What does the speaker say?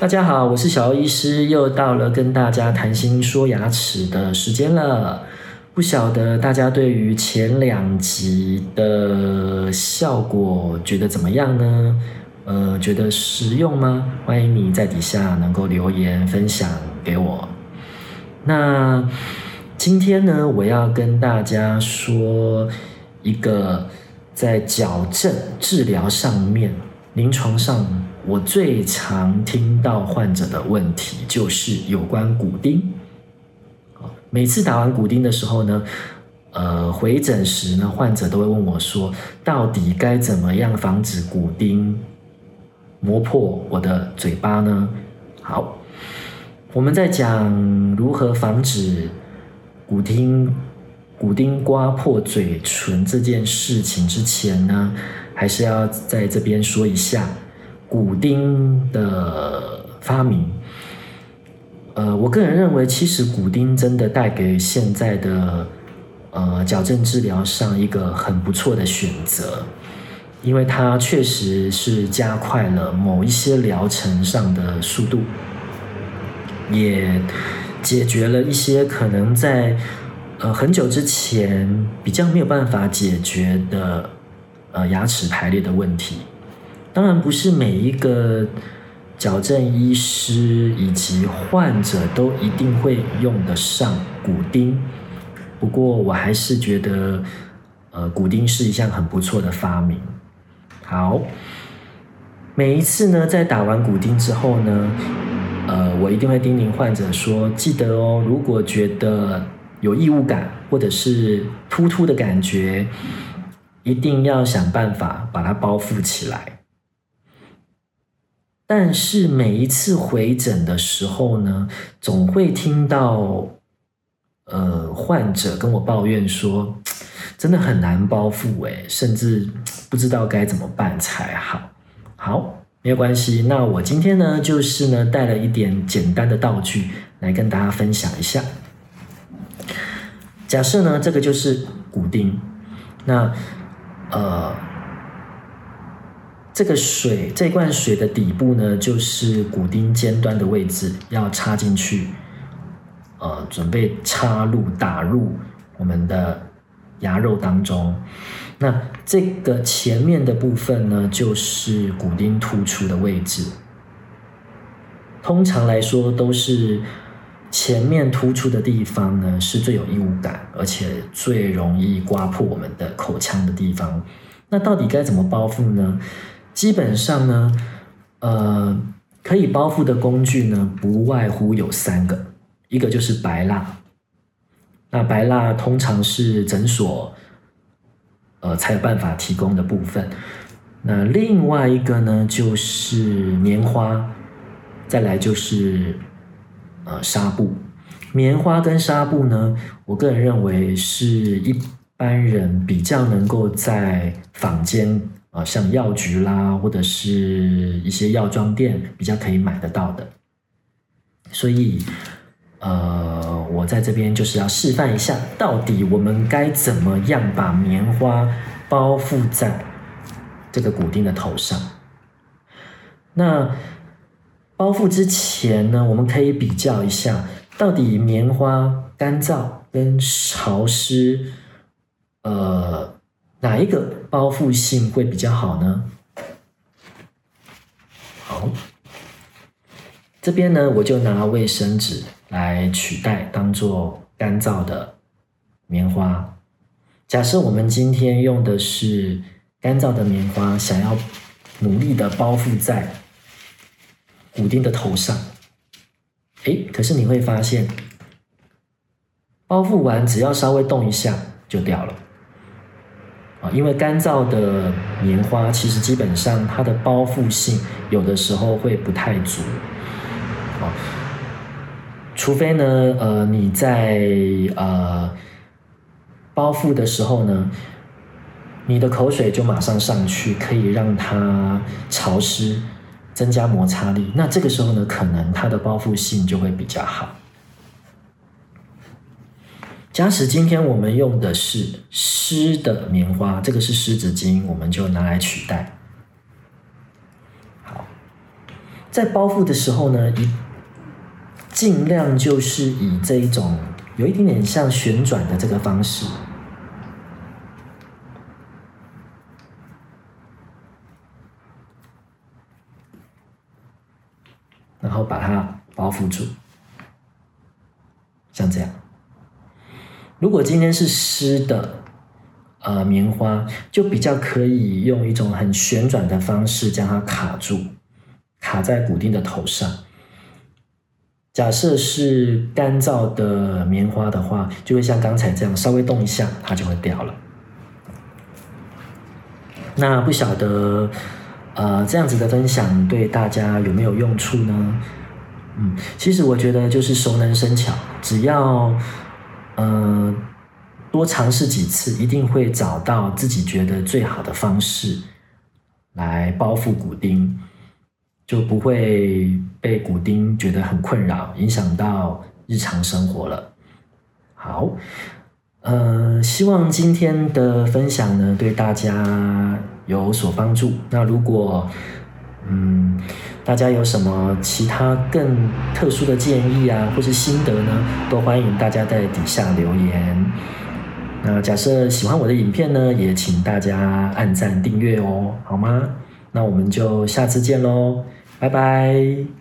大家好，我是小欧医师，又到了跟大家谈心说牙齿的时间了。不晓得大家对于前两集的效果觉得怎么样呢？呃，觉得实用吗？欢迎你在底下能够留言分享给我。那今天呢，我要跟大家说一个在矫正治疗上面，临床上。我最常听到患者的问题就是有关骨钉。每次打完骨钉的时候呢，呃，回诊时呢，患者都会问我说，到底该怎么样防止骨钉磨破我的嘴巴呢？好，我们在讲如何防止骨钉骨钉刮破嘴唇这件事情之前呢，还是要在这边说一下。骨钉的发明，呃，我个人认为，其实骨钉真的带给现在的呃矫正治疗上一个很不错的选择，因为它确实是加快了某一些疗程上的速度，也解决了一些可能在呃很久之前比较没有办法解决的呃牙齿排列的问题。当然不是每一个矫正医师以及患者都一定会用得上骨钉，不过我还是觉得，呃，骨钉是一项很不错的发明。好，每一次呢，在打完骨钉之后呢，呃，我一定会叮咛患者说，记得哦，如果觉得有异物感或者是突突的感觉，一定要想办法把它包覆起来。但是每一次回诊的时候呢，总会听到，呃，患者跟我抱怨说，真的很难包覆诶，甚至不知道该怎么办才好。好，没有关系，那我今天呢，就是呢带了一点简单的道具来跟大家分享一下。假设呢，这个就是骨钉，那，呃。这个水这罐水的底部呢，就是骨钉尖端的位置，要插进去，呃，准备插入打入我们的牙肉当中。那这个前面的部分呢，就是骨钉突出的位置。通常来说，都是前面突出的地方呢，是最有异物感，而且最容易刮破我们的口腔的地方。那到底该怎么包覆呢？基本上呢，呃，可以包覆的工具呢，不外乎有三个，一个就是白蜡，那白蜡通常是诊所，呃，才有办法提供的部分。那另外一个呢，就是棉花，再来就是呃纱布。棉花跟纱布呢，我个人认为是一般人比较能够在坊间。啊，像药局啦，或者是一些药妆店比较可以买得到的，所以，呃，我在这边就是要示范一下，到底我们该怎么样把棉花包覆在这个骨钉的头上。那包覆之前呢，我们可以比较一下，到底棉花干燥跟潮湿，呃。哪一个包覆性会比较好呢？好，这边呢，我就拿卫生纸来取代，当做干燥的棉花。假设我们今天用的是干燥的棉花，想要努力的包覆在骨钉的头上，哎，可是你会发现，包覆完只要稍微动一下就掉了。啊，因为干燥的棉花其实基本上它的包覆性有的时候会不太足，啊，除非呢，呃，你在呃包覆的时候呢，你的口水就马上上去，可以让它潮湿，增加摩擦力，那这个时候呢，可能它的包覆性就会比较好。假使今天我们用的是湿的棉花，这个是湿纸巾，我们就拿来取代。好，在包覆的时候呢，一尽量就是以这一种有一点点像旋转的这个方式，后把它包覆住，像这样。如果今天是湿的，呃，棉花就比较可以用一种很旋转的方式将它卡住，卡在骨钉的头上。假设是干燥的棉花的话，就会像刚才这样稍微动一下，它就会掉了。那不晓得，呃，这样子的分享对大家有没有用处呢？嗯，其实我觉得就是熟能生巧，只要，呃，多尝试几次，一定会找到自己觉得最好的方式来包覆骨钉。就不会被骨钉觉得很困扰，影响到日常生活了。好，呃，希望今天的分享呢对大家有所帮助。那如果嗯大家有什么其他更特殊的建议啊，或是心得呢，都欢迎大家在底下留言。那假设喜欢我的影片呢，也请大家按赞订阅哦，好吗？那我们就下次见喽。拜拜。